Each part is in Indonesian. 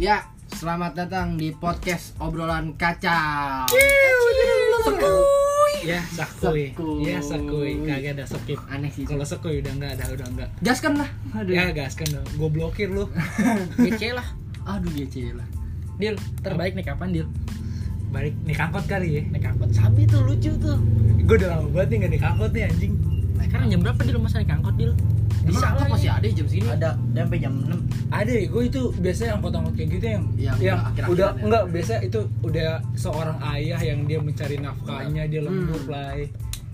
Ya, selamat datang di podcast obrolan kacau. Ya, sakuy. Sakuy. Ya, sakuy. Kagak ada skip. Aneh sih. Kalau sakuy udah enggak ada, udah enggak. Gaskan lah. Aduh. Ya, gas kan dong. Gue blokir lu. GC lah Aduh dia lah. Deal terbaik nih kapan Deal Balik nih kangkot kali ya. naik angkot sabi tuh lucu tuh Gue udah lama banget nih gak naik angkot nih anjing. sekarang jam berapa Deal masa naik angkot Deal Bisa lah masih ada jam segini. ada dia sampai jam 6 Ada ya, gue itu biasanya angkot-angkot kayak gitu yang Yang yang udah akhir-akhiran udah ya. enggak biasa itu udah seorang ayah yang dia mencari nafkahnya, dia lembur Hmm. lah.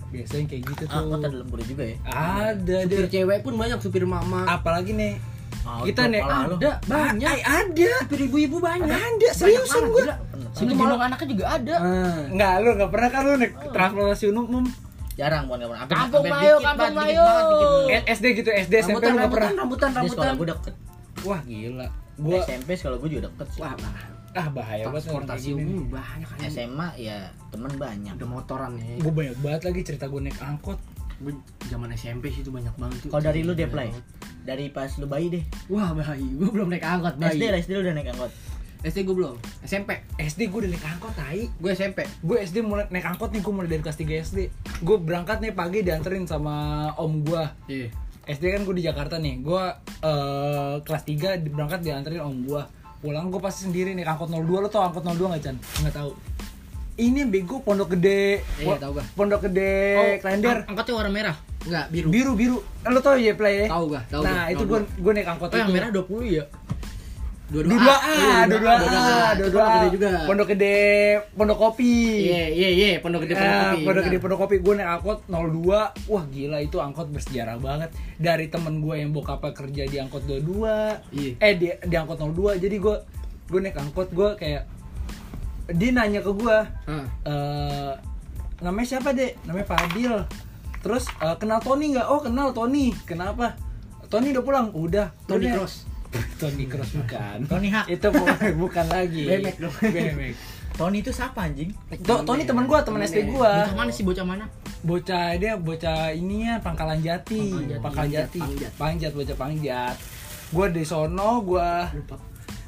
Biasanya kayak gitu tuh. angkot ada lembur juga ya Ada Supir deh. cewek pun banyak, supir mama. Apalagi nih Ah, kita nih ada banyak. Ay, ada. Supir ibu-ibu banyak. Ada, seriusan banget, gue. gila. si gendong anaknya juga ada Ah. Enggak, lu enggak pernah kan lu naik transportasi umum? Jarang bukan kapan Kampung Melayu, Kampung Melayu. SD gitu, SD SMP Rambutan, lu enggak pernah. rambutan, rambutan, gue deket Wah, gila. Gua SMP sekolah gue juga deket sih Wah, ah bahaya banget Transportasi umum banyak kan. SMA ya temen banyak Ada motoran nih. Gue banyak banget lagi cerita gue naik angkot. Gue zaman SMP sih itu banyak banget tuh. kalau dari lu deh play dari pas lu bayi deh Wah, bayi. Gue belum naik angkot, bayi. SD lah SD lu udah naik angkot SD gue belum. SMP. SD gue udah naik angkot, tai. Gue SMP. Gue SD mulai naik angkot nih, gue mulai dari kelas 3 SD. Gue berangkat nih pagi dianterin sama om gue. Iya. SD kan gue di Jakarta nih. Gue eh, kelas 3 di- berangkat dianterin om gue. Pulang gue pasti sendiri naik angkot 02. Lo tau angkot 02 gak, Chan? Nggak tahu. Ini bego Pondok Gede. Iya, tahu gua. Pondok Gede, Klender. ang- angkotnya warna merah Enggak, biru. Biru biru. Lo tau ya play ya? Tahu gua, tahu Nah, gua. itu gue gua. gue naik angkot oh yang itu. merah 20 ya Dua-dua Dua A. A, Iya, dua dua A, dua Itu dua Pondok A. Juga. Pondok Gede, Pondok Kopi. Iya, iya, iya, Pondok Gede Pondok Eh, Kopi. Pondok Gede. Pondok Kopi gue naik angkot 02 Wah gila itu angkot bersejarah banget Dari temen gue yang bokapnya kerja di angkot 22 Iya. Eh di, di angkot 02 Jadi gue gue naik angkot gue kayak Dia nanya ke gue eh Namanya siapa dek? Namanya Fadil Terus eh, kenal Tony nggak? Oh kenal Tony Kenapa? Tony udah pulang? Udah Tony. Cross. Tony Cross bukan. Tony Hawk. Itu bukan, bukan lagi. Bemek dong. Bemek Tony itu siapa anjing? To- Tony temen gue, temen SD gue bocah mana sih bocah mana? Bocah dia bocah pangkalan jati. Pangkalan Jati. pangkalan jati. Pangjat. bocah pangjat gue di sono gue Lupa.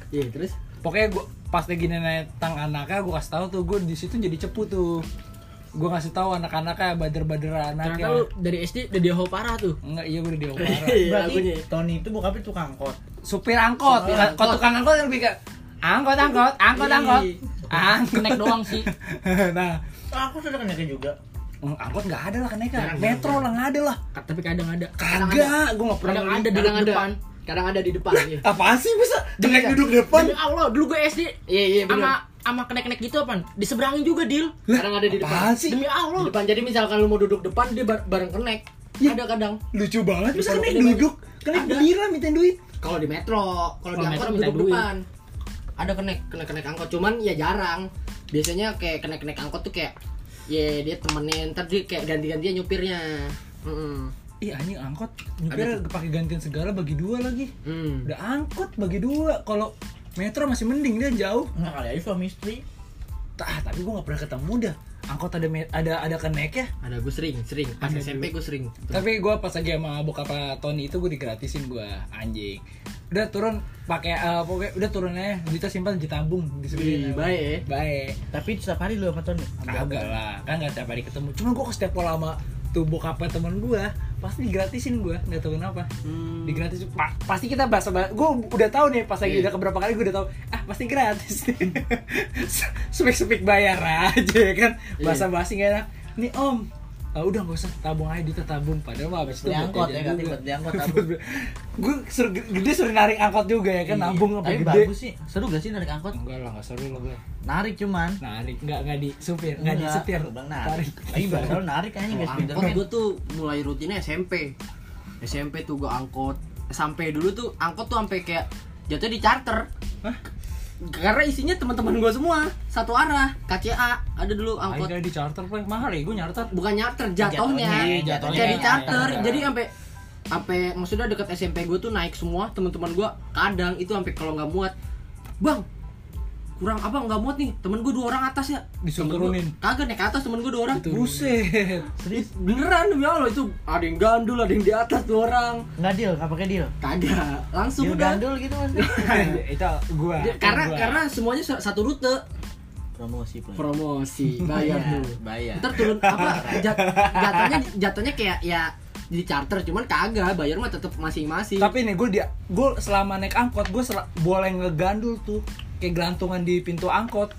Iya, terus? Pokoknya gue pas lagi nenek tang anaknya gue kasih tahu tuh gue di situ jadi cepu tuh. Gue ngasih tahu anak-anaknya bader-bader ternyata anaknya lu dari SD udah dioho parah tuh. Enggak iya gue udah dioparah Iya, berarti. Tony itu bokapnya tukang angkot supir angkot. Supir Ka- kalau angkot. tukang angkot yang lebih kayak angkot angkot angkot angkot. Angkot. Naik doang sih. Nah. Ah, aku sudah kenaikan juga. Mm, angkot nggak ada lah kenaikan. Jarang, metro lah nggak ada lah. Tapi kadang ada. Kagak gue nggak pernah kadang ada di depan. Kadang ada di depan iya. apaan sih bisa? Kenaik duduk depan. Demi Allah dulu gue SD Iya, iya, sama benar. sama kenek-kenek gitu apaan? Diseberangin juga deal Kadang ada di depan. apaan sih? Demi Di Allah depan. Jadi misalkan lu mau duduk depan dia bar- bareng kenek. Iya. Ada kadang. lucu banget bisa mobil duduk. Kenaik Ada. berdiri minta duit Kalau di metro, kalau di angkot duduk duit. depan. Ada kenek, kenek kenek angkot. Cuman ya jarang. Biasanya kayak kenek kenek angkot tuh kayak ya dia temenin ntar dia kayak ganti-gantian nyupirnya. Mm ih anjing angkot nyupir pakai gantian segala bagi dua lagi Hmm. udah angkot bagi dua kalau metro masih mending dia jauh nggak kali aja suami istri ah tapi gua nggak pernah ketemu dah. Angkot ada ada ada kenek ya? Ada gue sering, sering. Pas Ada SMP gue sering. tapi gua pas lagi sama bokap Tony itu gue digratisin gua anjing. Udah turun pakai eh, pokoknya udah turunnya duitnya simpan ditabung di Wih, baik ya. baik. Tapi setiap hari lu sama Tony? Kagak lah, kan gak tiap hari ketemu. Cuma gue setiap pola sama tuh bokapnya temen gue, pasti digratisin gue, nggak tahu kenapa. Hmm. Digratis, pa- pasti kita bahas bahas. Gue udah tahu nih, pas lagi Iya. udah keberapa kali gue udah tahu. Ah pasti gratis. sepik sepik bayar aja ya kan. Bahasa basi gak enak. Nih om, ah, udah gak usah tabung aja duitnya tabung. Padahal mah abis itu angkot ya, ganti juga. buat beli angkot tabung. gue suruh gede suruh narik angkot juga ya kan, Iya. nabung apa tapi gede. bagus sih seru gak sih narik angkot Enggak lah, gak seru lah gue. narik cuman Narik, nggak nggak di supir, nggak di aku bilang narik lagi bakal narik Kalau guys angkot gue tuh mulai rutinnya SMP. SMP tuh gue angkot. Sampai dulu tuh angkot tuh sampai kayak jatuh di charter. Hah? Karena isinya teman-teman gue semua. Satu arah. KCA ada dulu Angkot. Angkot di charter play mahal ya, gue nyarter. bukan nyarter jatuhnya. jadi Iya, charter. iya. jadi sampai sampai maksudnya dekat SMP gue tuh naik semua teman-teman gue kadang itu sampai kalau nggak muat. Bang kurang apa nggak muat nih temen gue dua orang atas ya Disuruh turunin. kagak naik ke atas temen gue dua orang Buset. beneran demi allah itu ada yang gandul ada yang di atas dua orang Enggak deal, enggak pakai deal. kagak langsung Deal udah gandul gitu mas. itu gua. Karena gua. karena semuanya sa- satu rute Promosi play. promosi bayar tuh Bayar. ntar turun apa jat- jatuhnya jatuhnya kayak ya di charter cuman kagak bayar mah tetap masing-masing Tapi nih gue dia gue selama naik angkot gue boleh ngegandul tuh kayak gelantungan di pintu angkot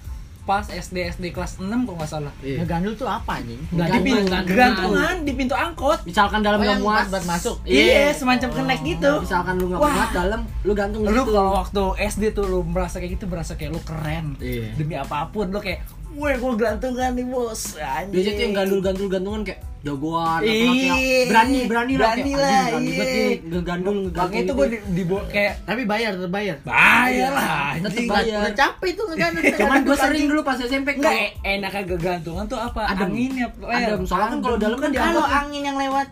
pas SD SD kelas 6 kalau nggak salah. Iya. Ngegandul tuh apa anjing? Nggak di Gantungan, gelantungan di pintu angkot. misalkan dalam Oh, nggak yang muat buat masuk. Iya, semacam kenek gitu. misalkan lu nggak muat dalam lu gantung Lu gitu kalau waktu SD tuh lu merasa kayak gitu berasa kayak lu keren. Iya. Demi apa pun lu kayak, "Woi, gua gelantungan nih, Bos." Anjing. biasanya tuh yang gandul-gandul gantungan kayak jagoan apa Iya. kayak berani berani lah Berani lah, berani iya. ngegandul itu gitu. gue di, di kayak Tapi bayar, tetap bayar. bayar lah Tetep anjing. bayar. Udah capek tuh ngegandul. cuman gue sering dulu pas SMP Enggak, kalau e- enaknya gegantungan tuh apa? Adem. Anginnya. Adem, soalnya kan kalau dalam kan Kalau diangkut angin yang lewat.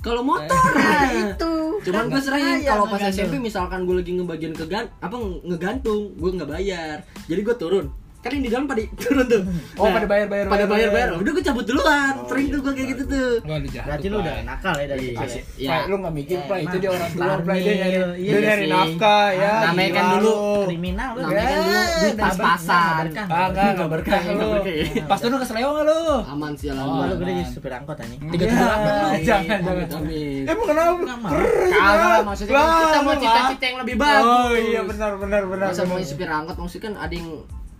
kalau motor Nah, itu. cuman gue sering kalau pas. SMP misalkan gue lagi ngebagian ke gan apa ngegantung gue nggak bayar jadi gue turun kan yang di dalam pada turun tuh Oh, pada bayar, bayar, pada bayar, bayar bayar udah gue cabut duluan sering tuh gue kayak gitu tuh Wah, lu jahat. Berarti lu udah nakal ya dari Iya. kecil. ya? Ya. Pak, lu gak mikir, Pak, itu emang. dia orang tua, Pak, dia nyari, iya dia nyari nafkah, ya Namanya kan gila dulu lu. kriminal lu. Namanya kan dulu Eh, nggak pas-pasan. berkah. Kagak, gak berkah Nggak lu berkah. Pas dulu keseleo gak lu? aman sih Oh, alhamdulillah lu gede jadi supir angkot anjing. Tiga tujuh delapan Jangan, jangan amit. Emang kenapa? Nggak Kagak lah, maksudnya kan kita mau cita-cita yang lebih bagus. Oh iya, benar, benar, benar Masa mau supir angkot maksudnya kan ada yang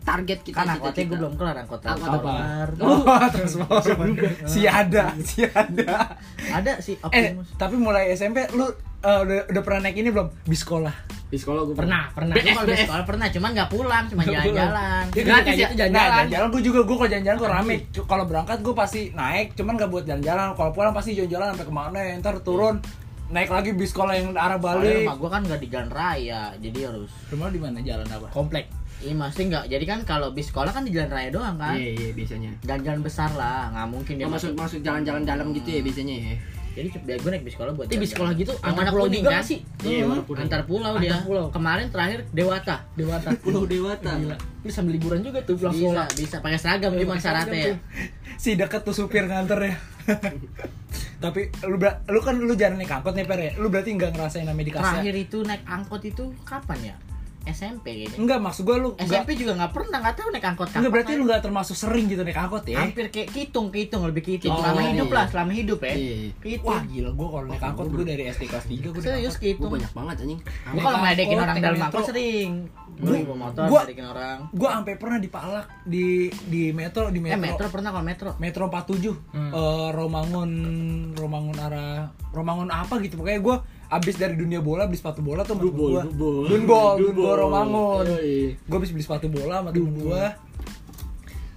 target kita Kan angkotnya gue belum kelar angkot. Transformer. Oh, transformer. Si ada, si ada. Ada sih Eh, Optimus. tapi mulai SMP lu eh, udah udah pernah naik ini belum? Bis sekolah. di sekolah gue Pernah, pernah. Gue kalau di sekolah pernah, cuman nggak pulang, cuma Nggak jalan-jalan. Dia Gratis ya, gitu, jalan-jalan. Nah, jalan-jalan gue juga gue kalau jalan-jalan gue rame. Cu- Kalau berangkat gue pasti naik, cuman gak buat jalan-jalan. Kalau pulang pasti jalan-jalan sampai ke mana? Ntar turun naik lagi bis sekolah yang arah Soalnya balik. rumah gue kan nggak di jalan raya, jadi harus Rumah di mana? Jalan apa? Komplek. Iya masih nggak. Jadi kan kalau bis sekolah kan di jalan raya doang kan. Iya, iya biasanya. Jalan-jalan besar lah, nggak mungkin dia Oh, masuk masuk. jalan-jalan dalam gitu ya biasanya ya. Jadi biar gue naik bis sekolah buat. Tapi di sekolah gitu antar pulau kuning juga kan? sih? Iya, Hmm. kuning. Antar pulau Antar dia. pulau. Kemarin terakhir Dewata. Dewata. Pulau Dewata. Gila. Lu sambil liburan juga tuh pulang Bisa, sekolah. bisa pakai seragam cuma Pakai syaratnya ya. Si deket tuh supir nganter ya. Tapi lu ber- lu kan lu jarang naik angkot nih Per ya. Lu berarti nggak ngerasain namanya di Terakhir itu naik angkot itu kapan ya? SMP kayaknya. Enggak, maksud gue lu enggak SMP juga nggak pernah, nggak tahu naik angkot. Enggak berarti lu nggak termasuk sering gitu naik angkot ya? hampir kayak kitung kitung lebih kitung Oh, selama iya. hidup lah selama hidup ya Iya. kitung Wah gila gue kalau naik angkot gue dari SD kelas 3 gue serius Gue kitung banyak banget anjing. gue kalau angkot, orang dalam metro. angkot sering gue Gua- bawa motor gua- ngeledekin orang Gue sampai pernah dipalak di di metro di eh metro. metro pernah kalau metro Metro 47 Hmm. eh, Romangun Romangun arah Romangun apa gitu pokoknya gue abis dari dunia bola beli sepatu bola tuh Dubol, gua. Dunbol, Dubol. Dunbol Romangun gue abis beli sepatu bola sama temen gue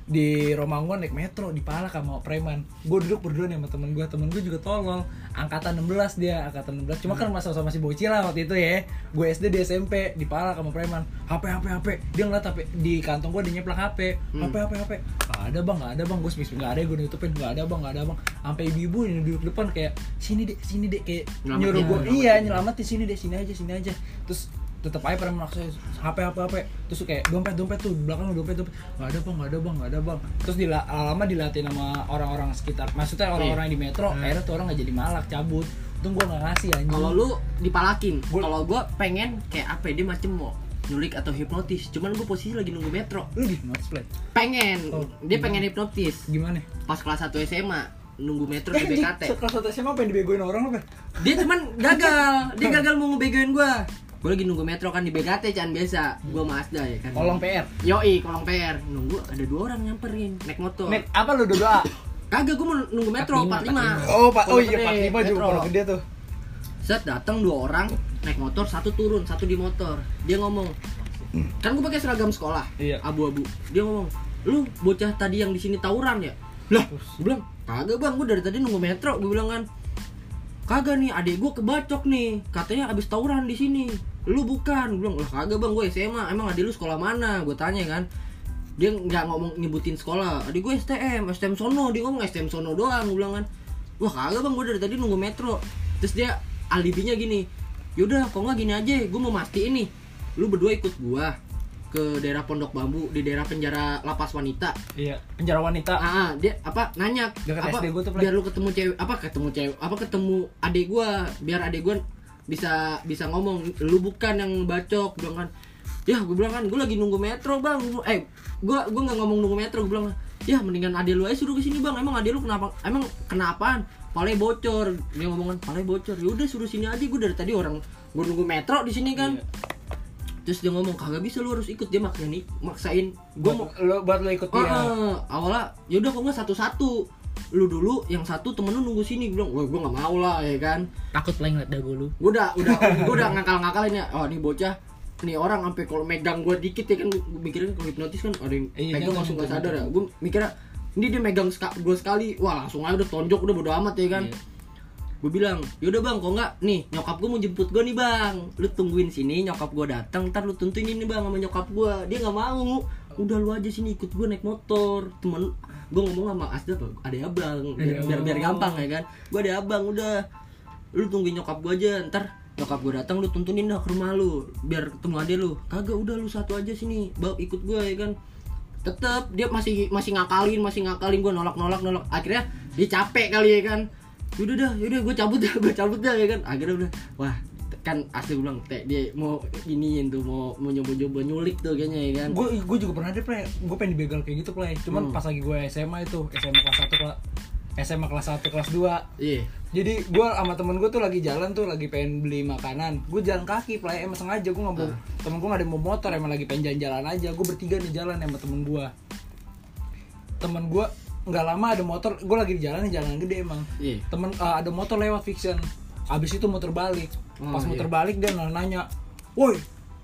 di Romangun naik metro dipalak sama preman. Gue duduk berdua nih sama temen gue temen gue juga tolol angkatan 16 dia angkatan 16 cuma kan masa sama masih bocil lah waktu itu ya. Gue SD di SMP dipalak sama preman. HP HP HP dia ngeliat HP di kantong gue dia nyeplak HP Hmm. HP HP HP Gak ada bang gak ada bang. Gue spes gak ada gue nutupin. Gak ada bang gak ada bang. Sampai ibu-ibu yang duduk depan kayak sini dek sini dek kayak nyuruh gue iya nyelamatin sini deh sini aja sini aja. Terus tetap aja pada maksa HP HP HP terus kayak dompet dompet tuh belakang dompet dompet nggak ada bang nggak ada bang nggak ada bang terus di lama dilatih sama orang-orang sekitar maksudnya orang-orang di metro akhirnya tuh orang nggak jadi malak cabut untung gua nggak ngasih anjing Kalau lu dipalakin, Gua- kalau gue pengen kayak apa ya, dia macem mau nyulik atau hipnotis. Cuman gue posisi lagi nunggu metro. lu di play Pengen, Oh, dia gimana? pengen hipnotis. gimana Pas kelas 1 SMA nunggu metro di BKT. sekelas satu SMA yang dibegoin orang apa Dia cuman gagal, dia gagal mau ngebegoin gue. Gue lagi nunggu metro kan di BKT can biasa. Gue Mazda ya kan. Kolong PR. Yoi, kolong PR. Nunggu ada dua orang nyamperin naik motor. Nek apa lu doa Kagak, gue mau nunggu metro 45, 45. oh pak oh iya Gede, 45 juga kalau gede tuh Set datang dua orang naik motor, satu turun, satu di motor. Dia ngomong, kan gue pakai seragam sekolah, Iya. abu-abu. Dia ngomong, lu bocah tadi yang di sini tawuran ya? Lah, gue bilang, kagak bang, gue dari tadi nunggu metro. Gue bilang kan, kagak nih, adik gue kebacok nih, katanya abis tawuran di sini. Lu bukan, gue bilang, lah kagak bang, gue SMA. Emang adik lu sekolah mana? Gue tanya kan. Dia nggak ngomong nyebutin sekolah. Adik gue STM, STM sono. Dia ngomong STM sono doang. Gue bilang kan, wah kagak bang, gue dari tadi nunggu metro. Terus dia alibinya gini, yaudah kok nggak gini aja, gue mau mastiin nih, lu berdua ikut gua ke daerah Pondok Bambu di daerah penjara lapas wanita. Iya, penjara wanita. ah ah, dia apa nanya apa SD gua tuh, biar lu ketemu cewek apa ketemu cewek apa ketemu adik gua biar adik gua bisa bisa ngomong lu bukan yang bacok bilang kan. Ya gue bilang kan gue lagi nunggu metro bang. Eh gue gue nggak ngomong nunggu metro gue bilang ya mendingan adik lu aja suruh ke sini bang. Emang adik lu kenapa emang kenapaan palanya bocor. Dia ngomong kan palanya bocor. Ya udah suruh sini aja. Gue dari tadi orang gue nunggu metro di sini kan terus dia ngomong kagak bisa lu harus ikut. Dia maksain. Maksain gue mau lo buat lo ikut dia. eh, awalnya yaudah kok nggak satu-satu? Lu dulu yang satu temen lu nunggu sini. Gue bilang wah gue nggak mau lah ya kan. Takut paling ngeliat dagu lu. gue udah udah gue udah ngakal-ngakalin ya. Oh nih bocah nih orang sampai kalau megang gue dikit ya kan. Gue mikirnya kalau hipnotis kan ada yang Iya, pegang jangan, langsung gak sadar ya. gue mikirnya ini dia megang gue sekali. Wah langsung aja udah tonjok udah bodo amat ya kan. Iya. Gue bilang yaudah bang kok nggak? Nih nyokap gue mau jemput gue nih bang. Lu tungguin sini nyokap gue datang ntar lu tentuin ini bang sama nyokap gue dia nggak mau. Udah lu aja sini ikut gue naik motor. Temen gue ngomong sama Asda ada abang biar, biar biar gampang ya kan? Gue ada abang udah. Lu tungguin nyokap gue aja ntar nyokap gue datang lu tuntunin dah ke rumah lu biar ketemu ade lu. Kagak udah lu satu aja sini bawa ikut gue ya kan? Tetep dia masih masih ngakalin masih ngakalin gue nolak nolak nolak akhirnya dia capek kali ya kan yaudah dah yaudah gue cabut dah gue cabut dah ya kan akhirnya udah wah kan asli gue bilang teh dia mau iniin tuh mau mau nyoba nyoba nyulik tuh kayaknya ya kan Gue gue juga pernah deh play. Gue pengen dibegal kayak gitu play. Cuman Hmm. pas lagi gue SMA itu SMA kelas 1 kelas SMA kelas 1 kelas 2 iya Jadi gue sama temen gue tuh lagi jalan tuh lagi pengen beli makanan. Gue jalan kaki, play emang sengaja gue nggak mau. Ah. Temen gue nggak ada mau motor, emang lagi pengen jalan-jalan aja. Gue bertiga nih jalan sama temen gue. Temen gue nggak lama ada motor. Gue lagi di jalan nih jalan gede emang. iya Temen eh, ada motor lewat fiction. Abis itu muter balik. Oh, Pas iya. muter balik dia nanya, woi,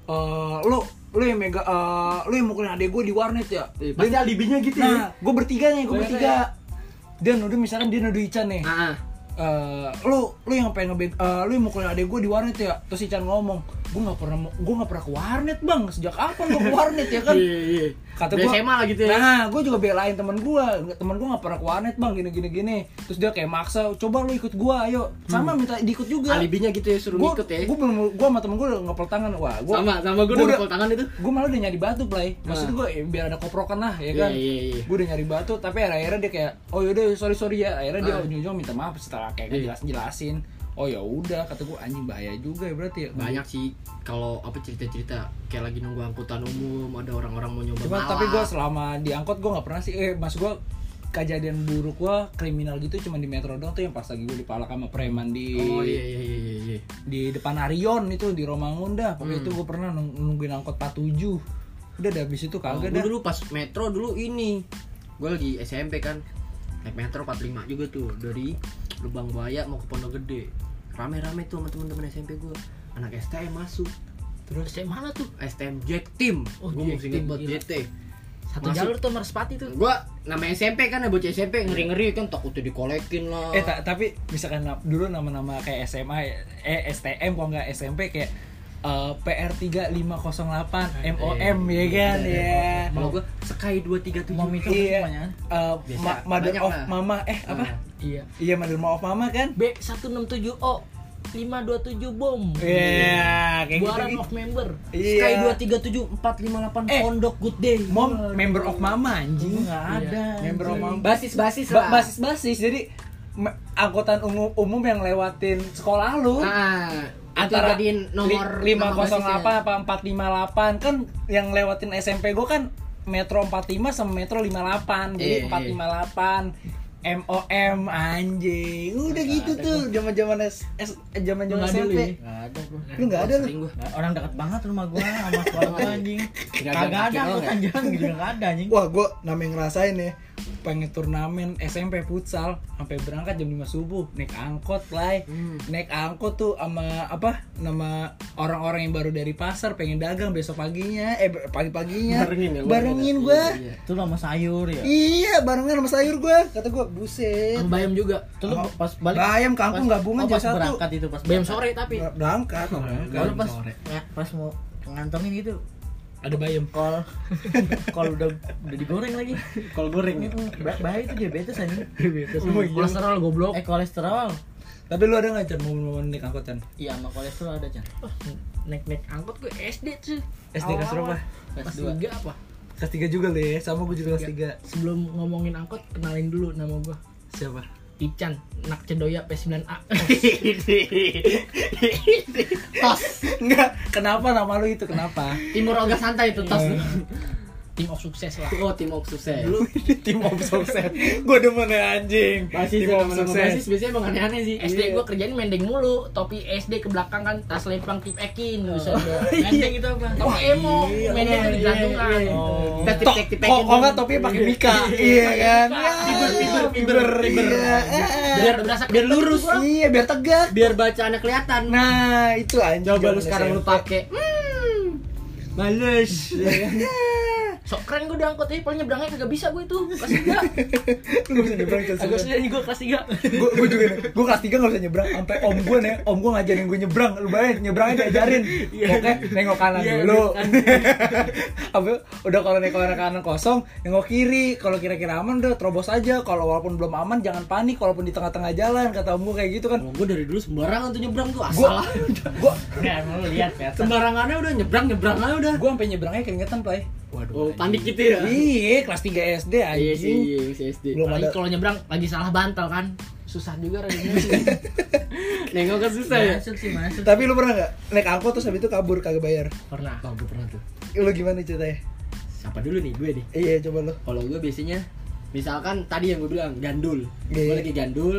eh, lo lo yang mega eh, lo yang mukulin adek gue di warnet ya? Iya, pasti alibinya gitu ya Nah, gue bertiga nih, gue iya, bertiga. Dia nuduh misalkan dia nuduh Ican nih ah eh lu lu yang pengen ngebeg eh, lu yang mukulin adek gue di warnet ya terus si Chan ngomong gue nggak pernah gue nggak pernah ke warnet bang. Sejak kapan gue ke warnet ya kan? Iya iya kata Di gue SMA lah gitu ya. Nah gue juga belain temen gue temen gue nggak pernah ke warnet bang. Gini gini gini. Terus dia kayak maksa coba lu ikut gue ayo. Sama minta diikut juga. Alibinya gitu ya suruh gue ngikut ya. gue belum gue sama temen gue udah ngepel tangan. Wah gue sama sama gue gua udah ngepel tangan itu. gue malah udah nyari batu play maksud gue biar ada koprokan lah ya kan? Iya, iya, iya. gue udah nyari batu tapi akhirnya dia kayak oh yaudah sorry sorry ya. Akhirnya dia Ah. ujung-ujung minta maaf setelah kayak Iya. jelas jelasin oh ya udah kata gue anjing bahaya juga ya berarti ya. Banyak sih kalau apa cerita-cerita kayak lagi nunggu angkutan umum ada orang-orang mau nyoba Cuma malak. tapi gue selama di angkot gue nggak pernah sih eh mas gue kejadian buruk gue kriminal gitu cuma di metro doang tuh yang pas lagi gue dipalak sama preman di oh iya iya iya iya, iya. di depan Arion itu di Romangun dah. Pokoknya Hmm. itu gue pernah nung- nungguin angkot 47 udah dah habis itu Oh, kagak gua dah. dulu pas metro dulu ini. Gue lagi SMP kan. Naik metro 45 juga tuh dari Lubang Buaya mau ke Pondok Gede rame-rame tuh sama temen-temen SMP gue anak STM masuk Terus saya mana tuh? STM Jack Team Oh, gue Jack masih inget Team, buat. JT Satu Masuk. jalur tuh Merspati tuh. gue nama SMP kan ya bocah SMP ngeri-ngeri kan takutnya dikolekin lah Eh ta- tapi misalkan dulu nama-nama kayak SMA eh STM kok nggak SMP kayak eh, PR3508 MOM ya kan ya. kalau gue Sky 237 Mau minta Iya. semuanya. Eh, Biasa, ma- Mother banyak of lah. Mama eh apa? Ah. Iya. Iya Mother of Mama kan? B167O 527 bom. Iya, kayak gitu. Buaran gitu. of member. Iya. Sky 237 458 Eh. Pondok Good Day Mom member of Mama anjing. Nggak ada, Member of. Mama. basis-basis Ba- lah basis-basis jadi angkutan umum umum yang lewatin sekolah lu ah antara jadiin nomor li- nama 508 basisnya. apa 458 kan yang lewatin SMP gue kan Metro 45 sama Metro 58 jadi Iya, 458 MOM anjing udah gitu tuh zaman-zaman S zaman-zaman SMP ya? Nggak ada bro Lu nggak ada lu? Gua. Nah, Orang dekat banget rumah gua sama sekolah gua anjing. Kagak ada ya? kan jalan gitu nggak ada anjing. Wah, gue namanya ngerasain ya pengen turnamen SMP futsal sampai berangkat jam 5 subuh naik angkot lah Hmm. naik angkot tuh sama apa nama orang-orang yang baru dari pasar pengen dagang besok paginya eh pagi paginya Barengin ya, barengin barengin. gue Iya, iya. Itu sama sayur ya. iya barengan sama sayur gue kata gue buset Sama bayam juga. Tuh Oh, pas balik bayam kampung pas- gabungan oh, pas jadi satu. berangkat itu pas bayam sore tapi. berangkat berangkat. Kalau pas ya, pas mau ngantongin gitu ada bayam. Kol. Kol udah udah digoreng lagi. Kol goreng ya? Bah- bahaya itu diabetes anjing. Diabetes. Oh, iya. kolesterol goblok. Eh kolesterol. Tapi lu ada nggak Chan? Momen-momen naik angkot Chan? Iya sama kolesterol ada Chan. Naik naik angkot gue SD tuh SD kelas berapa? Kelas tiga apa? Kelas 3 juga ya, sama gue juga kelas 3 sebelum ngomongin angkot kenalin dulu nama gue Siapa? Ican nak cedoya P9A Tos Enggak, kenapa nama lu itu? Kenapa? Timur Oga Santai itu tos tim of sukses lah Oh, tim of sukses. Lu tim of sukses Gue demen ya anjing Basis Tim of basis sukses biasanya emang aneh-aneh sih. SD gue kerjain mendeng mulu topi SD ke belakang kan tas lempang tip ekin bisa udah Mending itu apa? topi emo Iya, mendeng iya, iya, iya. Oh. Kita Tok- tipek-tipekin Kok kok nggak dulu. topi pakai mika Iya kan? Fiber, fiber, fiber, fiber. iya. Biar berasa biar lurus. Iya, biar tegak Biar bacaannya kelihatan. Nah, itu anjing Coba lu sekarang lu pakai. Hmm. Males. sok keren gue diangkut. Tapi paling nyebrangnya kagak bisa gue itu. Kelas tiga. Lu bisa nyebrang kelas tiga. nih gue kelas tiga. Gue gue juga nih gue kelas tiga nggak bisa nyebrang. Sampai om gue nih om gue ngajarin gue nyebrang. Lu bayangin nyebrangnya diajarin. Oke nengok kanan Iya, dulu. kan. apa udah kalau nengok kanan kosong nengok kiri. Kalau kira-kira aman udah terobos aja. Kalau walaupun belum aman jangan panik. Walaupun di tengah-tengah jalan kata om gue kayak gitu kan. Gue dari dulu sembarangan tuh nyebrang tuh gue asal. gue nggak mau lu lihat ya Sembarangannya udah nyebrang nyebrang aja udah. gue sampai nyebrangnya keringetan play Oh, panik gitu ya. iya kelas 3 SD Iya sih, anjing iya sih SD. belum ada kalau nyebrang lagi salah bantal kan susah juga rasanya Nengok kan susah ya. Masuk sih masuk tapi lu pernah nggak naik angkot terus habis itu kabur kagak bayar pernah Oh, gue pernah tuh. lu gimana ceritanya Siapa dulu nih gue nih? iya coba lu Kalau gue biasanya misalkan tadi yang gue bilang gandul. Iya. Gue lagi gandul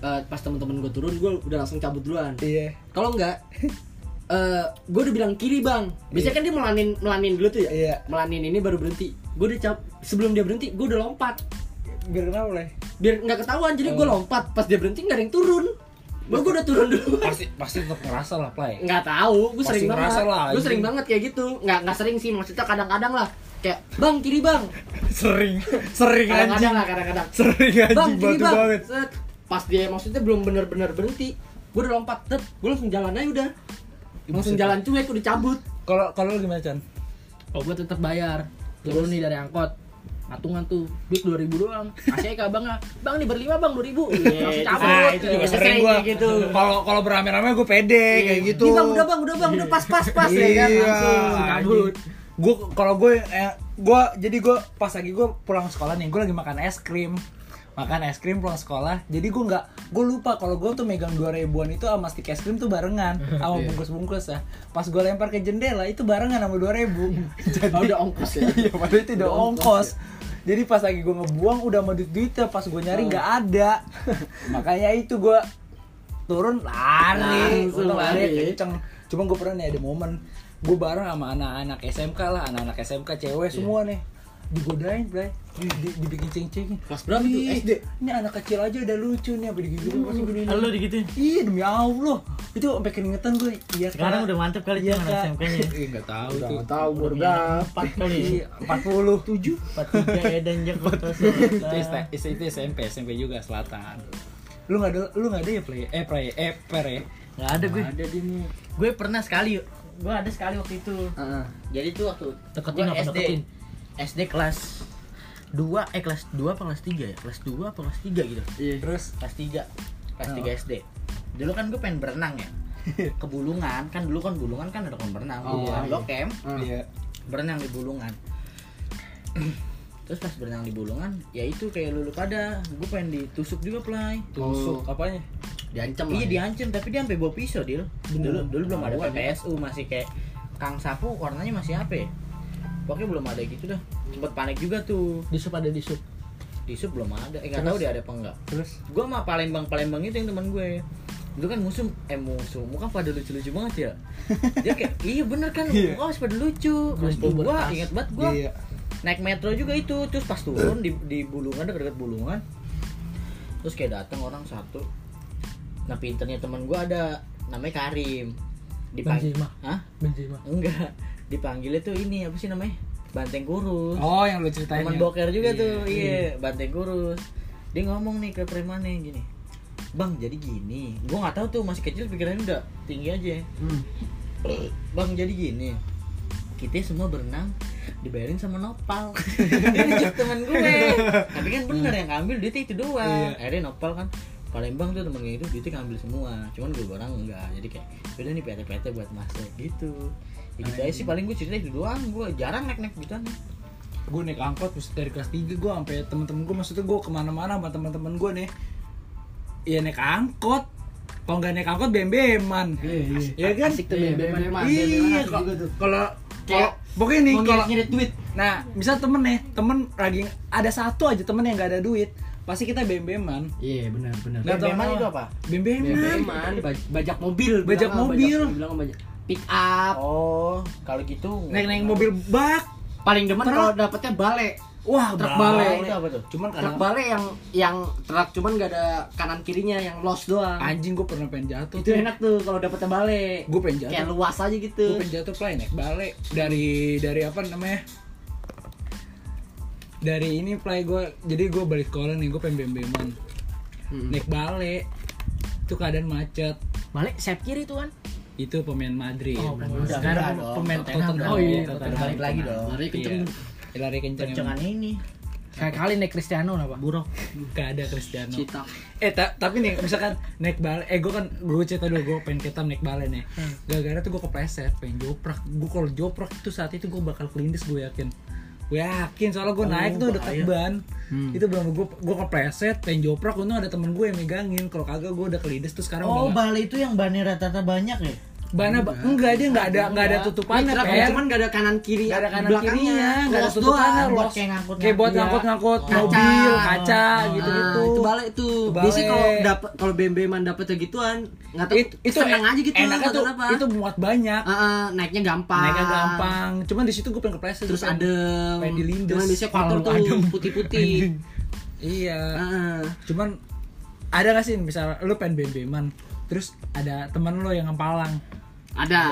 eh, pas temen-temen gue turun gue udah langsung cabut duluan. iya Kalau enggak eh gue udah bilang kiri bang. Biasanya kan dia melanin melanin dulu tuh ya. Iya. Melanin ini baru berhenti. Gue udah cap sebelum dia berhenti gue udah lompat. biar kenapa lah Biar nggak ketahuan jadi Oh. gue lompat. Pas dia berhenti nggak ada yang turun. Gue gue udah turun dulu. pasti pasti tetap ngerasa lah play nggak tahu gue sering banget lah, gue anjing. sering banget kayak gitu nggak nggak sering sih maksudnya kadang-kadang lah kayak bang kiri bang sering sering anjing kadang-kadang lah kadang-kadang sering bang anjing kiri batu bang banget Set. pas dia maksudnya belum bener-bener berhenti gue udah lompat tet gue langsung jalan aja udah langsung jalan cuek udah cabut. Kalau kalau gimana Chan? Oh gue tetap bayar. Turun nih dari angkot. Patungan tuh duit dua ribu doang. Kasih ke abang lah bang nih berlima bang dua ribu. Langsung cabut. Ah, itu juga Sering sering gua. gitu. kalau kalau berame-rame gue pede kayak gitu. Nih, bang udah bang udah bang udah pas pas pas ya kan? Iya, langsung cabut. Gue kalau gue eh, gue jadi gue pas lagi gue pulang sekolah nih gue lagi makan es krim makan es krim pulang sekolah. Jadi gue nggak gue lupa kalau gue tuh megang dua ribuan itu sama stick es krim tuh barengan sama bungkus bungkus ya. Pas gue lempar ke jendela itu barengan sama dua ribu. Jadi Oh, udah ongkos ya? Iya padahal itu udah ongkos jadi pas lagi gue ngebuang udah mau duit duitnya pas gue nyari nggak ada. Makanya itu gue turun lari Langsung lari kenceng. Cuma gue pernah nih ada momen gue bareng sama anak-anak SMK lah anak-anak SMK cewek semua nih digodain Bray. Di, di, dibikin ceng-cengin Kelas berapa tuh? Ih, SD? ini anak kecil aja udah lucu nih apa digituin pasti gini Lu digituin iya demi Allah. Itu sampai keringetan gue iya Sekarang Kak. udah mantep kali iya tuh anak Kak. SMK-nya. Ih, nggak tahu Udah tuh nggak tahu umur berapa Empat kali. Iya, 47 Empat tiga Edan Jakarta itu, itu, itu SMP SMP juga selatan. Lu nggak ada lu nggak ada ya play? Eh play eh per ya Gak ada gue. Ada nih Gue pernah sekali Gue ada sekali waktu itu. Heeh. Jadi tuh waktu Deketin apa SD deketin? SD kelas 2 eh kelas 2 apa kelas 3 ya? Kelas 2 apa kelas 3 gitu. iya terus Kelas 3. Kelas Oh. 3 SD. Dulu kan gue pengen berenang ya. Ke Bulungan, kan dulu kan Bulungan kan ada kolam berenang. Oh, Bulungan iya. Blok M, Ah. iya berenang di Bulungan. Terus pas berenang di Bulungan, ya itu kayak lulu pada, gue pengen ditusuk juga play. tusuk Oh. apanya diancam Iya lah ya. diancam tapi dia sampai bawa pisau dia. Dulu dulu belum ada. PPSU masih kayak Kang Sapu warnanya masih apa ya? Pokoknya belum ada gitu dah. Sempet panik juga tuh. di sup ada di sup Di sub belum ada. Eh nggak Terus? tahu dia ada apa enggak. terus Gua mah Palembang Palembang itu yang teman gue. Itu kan musuh eh musuh muka pada lucu-lucu banget ya. Dia kayak iya bener kan Iya. muka masih pada lucu. Lucu gua berkas. ingat banget gua iya naik metro juga itu terus pas turun di di bulungan dekat-dekat bulungan terus kayak datang orang satu nah pinternya teman gua ada namanya Karim dipanggil Benzema. Hah? Benzema enggak dipanggilnya tuh ini apa sih namanya? Banteng kurus. Oh yang lu ceritain teman ya? boker juga Iya, tuh iya. banteng kurus. Dia ngomong nih ke premannya gini bang jadi gini. Gua nggak tahu tuh masih kecil pikirannya udah tinggi aja. Hmm. bang jadi gini kita semua berenang dibayarin sama nopal. Ini joke temen gue. Tapi kan bener yang ngambil duit itu doang. Iya. akhirnya nopal kan Palembang tuh temen itu duitnya ngambil semua cuman gue orang enggak. Jadi kayak udah nih PT-PT buat masuk gitu ya gitu aja sih paling gue cerita itu doang. Gue jarang naik naik gitu gue naik angkot terus dari kelas 3 gue sampai temen-temen gue maksudnya gue ke mana-mana sama temen-temen gue nih. Ya naik angkot. Kalau nggak naik angkot bem-beman. Ya kan? Asik tuh Iya, BBM. BBM. iya tuh. kalau kalau Kayak pokoknya nih kalau ngirit duit. Nah misal temen nih temen lagi ada satu aja temen yang nggak ada duit pasti kita bem-beman. Iya benar benar. BBM-an kenapa. itu apa? bem-beman. Bajak mobil Bajak mobil. bajak, bilang bajak pick up. Oh kalau gitu naik-naik mobil bak. Paling demen kalau dapetnya bale. Wah Truk balik. balik. itu apa tuh? Cuman truk bale yang yang truk cuman gak ada kanan kirinya yang los doang. Anjing gue pernah pengen jatuh itu enak tuh kalau dapetnya bale. Gue pengen kayak jatuh luas aja gitu. Gue pengen jatuh play naik balik dari dari apa namanya? Dari ini play gue jadi gue balik sekolah nih gue pengen bem-beman Hmm. naik balik itu keadaan macet. Balik sayap kiri tuh kan. Itu pemain Madrid. Oh, pemain Udah, sekarang udah dong. pemain Tottenham. Tottenham. Oh, iya, Tottenham. Balik lagi dong. lari kenceng. Iya. lari kenceng. Kencengan ini. Sekali naik Cristiano apa? buruk. Gak ada Cristiano. Cita. Eh ta- tapi nih misalkan naik balik eh gue kan gue cerita dulu gue pengen ketam naik balik nih. Gara-gara tuh gue kepleset pengen joprak. Gue kalau joprak itu saat itu gue bakal kelindes gue yakin. Gue yakin soalnya gue naik tuh dekat ban itu belum gue gue kepleset pengen joprak untung ada temen gue yang megangin. Kalau kagak gue udah kelindes tuh sekarang oh udah Bali itu yang bannya rata-rata banyak ya bannya ba- enggak. dia nggak ada nggak ada tutupannya per cuman gak ada kanan kiri ada kanan belakangnya. kirinya nggak ada tutupannya buat los kayak ngangkut- kayak buat Iya. ngangkut ngangkut Kaca. mobil kaca gitu Nah, gitu itu balik tuh. Itu biasanya kalau dapet kalau bem-beman dapetnya gituan nggak tahu It- itu seneng en- aja gitu enaknya tuh kenapa. itu muat banyak. Ah, ah, naiknya gampang. Naiknya gampang. Cuman di situ gue pengen kepleset terus Gua pengen- adem. Pengen dilindes. cuman biasanya kotor tuh putih-putih. Iya. Ah, cuman ada gak sih misal lu pengen bem-beman terus ada teman lo yang ngempalang ada.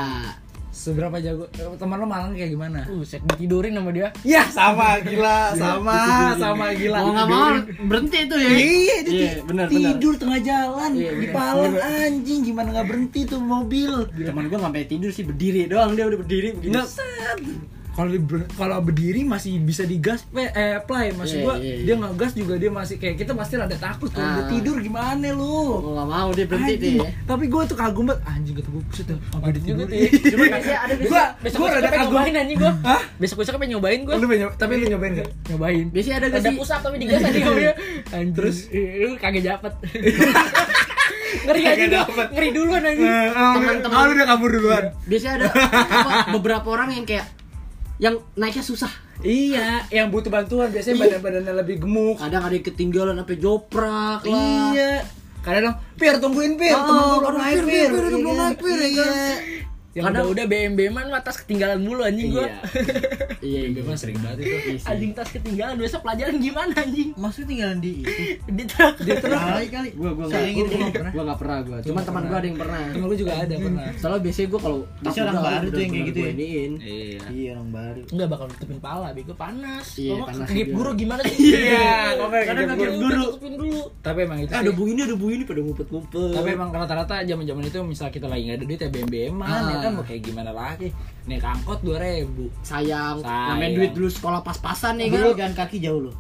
Seberapa jago? Teman lo malang kayak gimana? Uh, set ditidurin sama dia. ya sama gila sama sama gila. Mau nggak mau berhenti tuh ya. Iya itu Iya, benar, benar. tidur tengah jalan Iya, di palang anjing gimana nggak berhenti tuh mobil. Teman gue sampai tidur sih berdiri doang dia udah berdiri begini. Nggak. Kalau kalau berdiri masih bisa digas pe- eh play maksud Iya, gua iya, iya. dia ngegas juga dia masih kayak kita pasti rada takut kalau Ah. tidur gimana lu mau nggak mau dia berhenti Anjing. deh tapi gue tuh kagum banget anjing kata gue buset dah sampai ditidur Cuma ada Gua- besok gua rada kagum. nyobain anjing gua. Hah? Besok besok pengen nyobain gua. lu pengen- tapi lu nyobain gak? Nyobain. biasanya ada gak Ada sih pusat tapi digas anjing. Anjing. Terus? Eh, lu kagak dapet. ngeri aja Kagak gua. dapet. Ngeri duluan anjing. Teman-teman. ah, lu udah kabur duluan biasanya ada apa, beberapa orang yang kayak yang naiknya susah iya yang butuh bantuan biasanya Iya. badan-badannya lebih gemuk kadang ada yang ketinggalan sampai joprak lah iya kadang dong Pir tungguin Pir Oh, temen gue belum aduh, naik Pir, Pir Pir, Pir, Iya belum kan? naik, Pir, ya Iya. kan? Yang Kadang- udah udah BM-BM-an mah tas ketinggalan mulu anjing gua. iya iya Gue sering banget itu Anjing tas ketinggalan besok pelajaran gimana anjing? maksudnya tinggalan di itu Di truk. Dia terus kali kali gua gua Saya nggak gitu. gua nggak- gua nggak pernah gua cuman nggak teman pernah. gua ada yang pernah temen gue juga ada pernah soalnya biasanya gua kalau Biasanya orang baru tuh yang kayak gitu gua ya. iniin. iya iya orang baru Enggak bakal tutupin pala, bego panas. Iya, panas kedip guru gimana sih? Iya, kok kayak Kadang kedip guru. tutupin dulu. tapi emang itu Eh, ada bu ini ada bu ini pada ngumpet-ngumpet tapi emang rata-rata zaman zaman itu misal kita lagi nggak ada duit ya BM BM Ah. ya kan mau kayak gimana lagi naik angkot dua ribu sayang, Sayang. namanya duit dulu sekolah pas-pasan nih kan jalan kaki jauh lo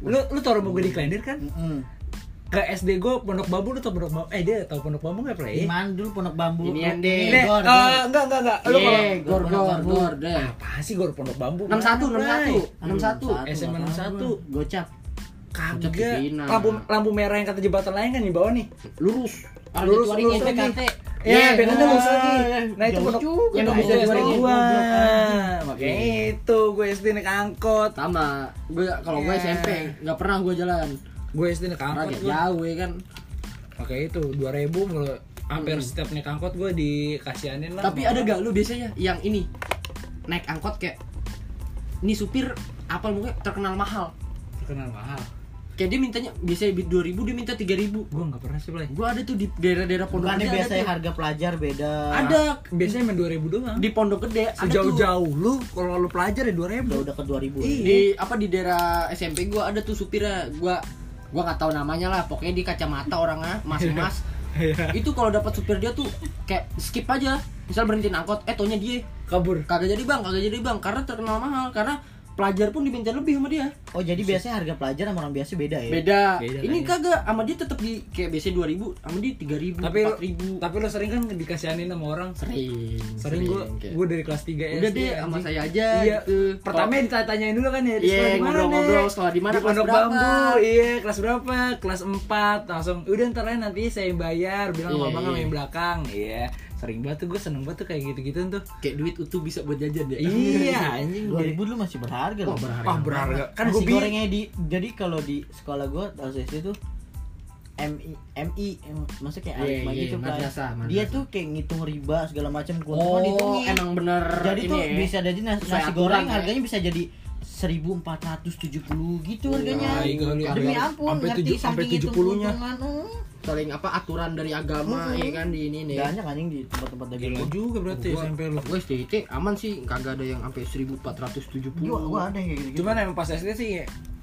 lu lu tau rumah gue di Klender kan Heeh. ke SD gue Pondok Bambu lu tau Pondok Bambu eh dia tau Pondok Bambu nggak play Di mana dulu pondok bambu Inian deh. Nih, Gor, eh, gor. enggak enggak enggak lu kalau Iya, gor gor gor deh. apa sih gue Pondok Bambu 61 Mana, Bray? 61 61. SMA 61. gocap kagak lampu lampu merah yang kata jembatan lain kan di bawah nih Lurus. Lurus, Ada lurus tuaringnya, lagi. PKT. Ya, Iya, bedanya ah, lurus lagi. Nah, itu pondok juga yang bisa jauh SD banget. gua. Iya. Makanya itu gue SD naik angkot. Sama. Gue kalau gue Iya. SMP nggak pernah gue jalan. Gue SD naik angkot jauh ya kan. Makanya itu 2000 kalau hampir Hmm. setiap naik angkot gue dikasihanin lah. Tapi ada gak lu biasanya yang ini naik angkot kayak ini supir apa mungkin terkenal mahal. terkenal mahal. Kayak dia mintanya biasanya 2000 dia minta 3000. Gue nggak pernah sih, Play. Gue ada tuh di daerah-daerah pondok gede ada biasanya harga pelajar beda Ada Biasanya main 2000 doang. di pondok gede. Sejauh-jauh lu kalau lu pelajar ya 2000. udah udah ke 2000 Iya. di apa di daerah SMP gua ada tuh supirnya gua gua nggak tahu namanya lah pokoknya di kacamata orangnya mas mas Iya. itu kalau dapat supir dia tuh kayak skip aja misal berhenti angkot eh taunya dia Kabur. kagak jadi bang kagak jadi bang karena terkenal mahal karena pelajar pun diminta lebih sama dia Oh jadi biasanya harga pelajar sama orang biasa beda ya? beda, Beda ini kayaknya. kagak sama dia tetap di kayak biasanya 2000 sama dia 3000 tapi lu, 4000 tapi lu sering kan dikasihanin sama orang sering sering gue kayak- gue dari kelas 3 udah SD, deh sama anjing. saya aja iya gitu. pertama ditanya-tanyain dulu kan ya di Iya, sekolah di mana ngobrol-ngobrol, sekolah di mana, kelas pondok berapa? bambu iya kelas berapa kelas 4 langsung udah ntar nanti saya yang bayar bilang sama abang sama iya. yang belakang iya sering banget tuh gue seneng banget tuh kayak gitu-gitu tuh kayak duit utuh bisa buat jajan ya iya anjing 2000 dulu masih berharga loh. Oh, berharga. Wah, berharga. Kan Kan gue gorengnya di jadi kalau di sekolah gua waktu SD tuh MI MI maksudnya kayak alif iya, gitu kan. madrasah, Dia tuh kayak ngitung riba segala macam keuntungan oh dihitungin. emang bener jadi ini tuh ya. bisa jadi nasi, nasi goreng ya. harganya bisa jadi 1470 gitu harganya. Wah, iya kali. Demi Sampai- ampun, sampai ngerti tujuh- sampai saking hitung 70-nya. keuntungan, hmm. saling apa aturan dari agama Mhm. ya kan di ini nih Banyak anjing di tempat-tempat dagang. gila juga berarti Gua- SMP lu gue SDIT aman sih kagak ada yang sampai 1470 Gua, gua ada yang kayak gitu. cuman emang pas SD sih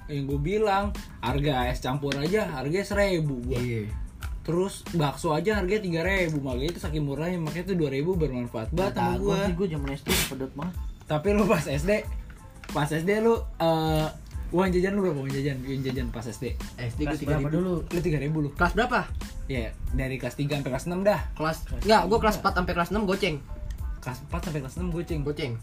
yang gue bilang harga es campur aja harganya seribu gua. iya terus bakso aja harganya tiga ribu makanya itu saking murahnya makanya itu dua ribu bermanfaat banget sama gue gue sih gue zaman SD pedot banget. tapi lu pas SD pas SD lu eh uang jajan lu berapa? Uang jajan uang jajan pas SD SD gue Kelas tiga berapa ribu. dulu? lu tiga ribu lu. Kelas berapa? Ya dari kelas 3 sampai kelas 6 dah. Kelas enggak gue kelas 4 sampai kelas 6 goceng. Kelas 4 sampai kelas 6 goceng. Goceng.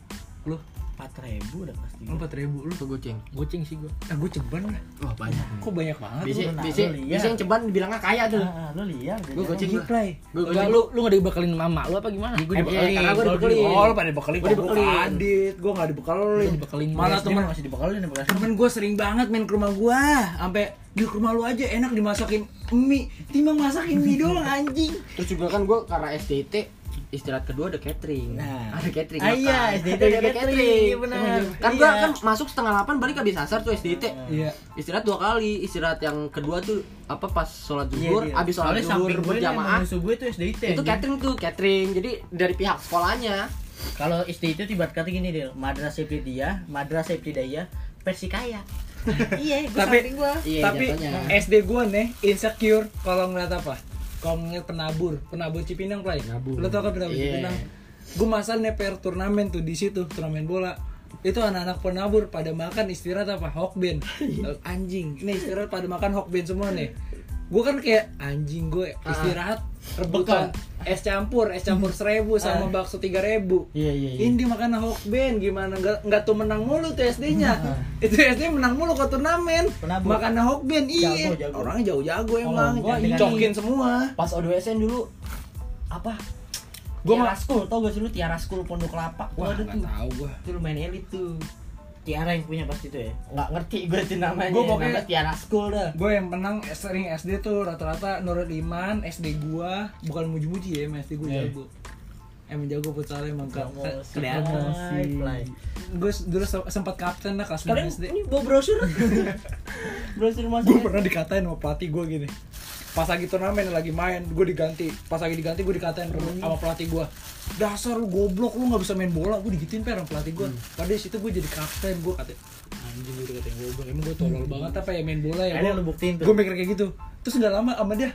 Lu Empat ribu udah pasti. lu 4 ribu lu ke goceng Goceng sih gua. ah gue ceban lah wah banyak kok banyak banget bisa lu bisa lu bisa yang ceban dibilangnya kaya tuh Ah, lo lihat. gue goceng gua. play. gue Enggak lu lu enggak dibekalin mama lu apa gimana? Gue Eh, dibekelin, karena gue dibekelin. Oh, lu pada dibekelin. Gua Gua dibekelin. Adit, gua enggak dibekelin. Gua dibekelin. Malah SD temen masih dibekalin temen gue sering banget main ke rumah gua sampai di rumah lu aja enak dimasakin mie timbang masakin mie doang anjing terus juga kan gue karena SDIT istirahat kedua ada catering Nah. ada catering Ah, iya. SDIT Ada ada catering, iya benar. kan Iya. gue kan masuk setengah delapan balik habis asar tuh SDIT iya istirahat dua kali istirahat yang kedua tuh apa pas sholat Iya, zuhur iya. abis sholat zuhur gue berjamaah gue tuh SDIT. itu anjing. catering tuh catering jadi dari pihak sekolahnya Kalau SDIT itu kata gini deh, Madrasah Ibtidaiyah, Madrasah Ibtidaiyah versi kaya. iya, gue Tapi- samping gue. iya tapi jatuhnya. SD gua nih insecure kalau ngeliat apa kalau ngeliat penabur penabur Cipinang play Penabur. lu tau kan penabur Iya. Cipinang? Gua masal neper turnamen tuh di situ turnamen bola. Itu anak-anak penabur pada makan istirahat apa? Hokben anjing nih istirahat pada makan hokben semua nih. Gue kan kayak anjing gue istirahat rebutan es campur es campur seribu sama bakso tiga ribu. Iya, iya, iya. ini makan hokben gimana? Nggak nggak tuh menang mulu tuh SD-nya itu SD menang mulu ke turnamen. Penabur. makan hokben iya. Jago, jago. orangnya jago-jago emang. gua ini- dicokin semua. Pas O2SN dulu apa? Gua Tiara School, tau gak sih lu Tiara School Pondok Kelapa? wah Gua ada tuh. tahu gua. Itu lumayan elit tuh Tiara yang punya pasti tuh ya. nggak ngerti gue itu namanya Gua pokoknya- Tiara School dah gue yang menang sering SD tuh rata-rata Nurul Iman SD gua bukan muji-muji ya SD gua Iya. jago emang jago futsal emang kelihatan play. gue dulu se- sempat kapten lah kelas Kalian 9 SD ini bawa brosur. brosur gue masuk. pernah dikatain sama pelatih gue gini pas lagi turnamen lagi main gue diganti. Pas lagi diganti gue dikatain sama pelatih gue dasar lu goblok lu nggak bisa main bola. Gue digituin per sama pelatih gue padahal situ gue jadi kapten gue katain anjing gue dikatain goblok. Emang gue tolol banget apa ya main bola ya tuh. gue mikir kayak gitu. Terus udah lama sama dia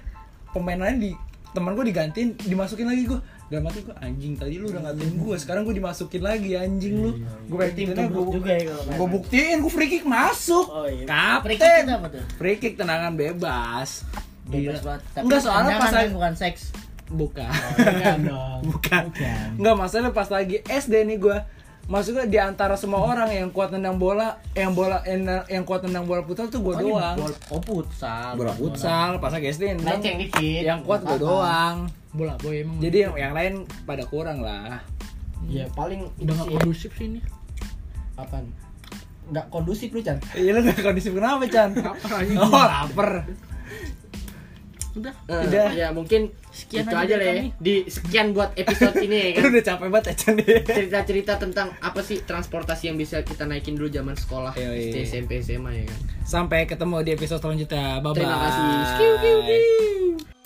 pemain lain di teman gue digantiin dimasukin lagi gue dalam hati gue anjing tadi lu udah ngatain gue sekarang gue dimasukin lagi anjing lu. Gue kayak Tim tubruk juga ya gue buktiin gue free kick masuk. Oh iya. kapten Free kick itu apa tuh? free kick tendangan bebas Bebas Gila. banget. Tapi Enggak soalnya pas kan lagi bukan seks. bukan Bukan dong. bukan Bukan. Enggak masalah pas lagi SD nih gue Maksudnya di antara semua orang yang kuat tendang bola, yang bola yang, yang kuat tendang bola putar tuh gue Oh, doang. bol- Oh futsal. Bola futsal, pas lagi SD yang dikit yang kuat gue doang. Bola boy emang. Jadi yang yang lain pada kurang lah. ya paling udah nggak sih- kondusif sih ini. apaan nggak kondusif lu Chan Iya lu gak kondisi kenapa Chan? Oh lapar. Udah. Eh, Udah. ya mungkin Sekian itu aja aja lah ya di sekian buat episode ini ya kan Lu udah capek banget ya Chan ya. cerita-cerita tentang apa sih transportasi yang bisa kita naikin dulu zaman sekolah Yoi. SD SMP SMA ya kan Sampai ketemu di episode selanjutnya. Bye bye. Terima kasih. Skiu, kiu, kiu.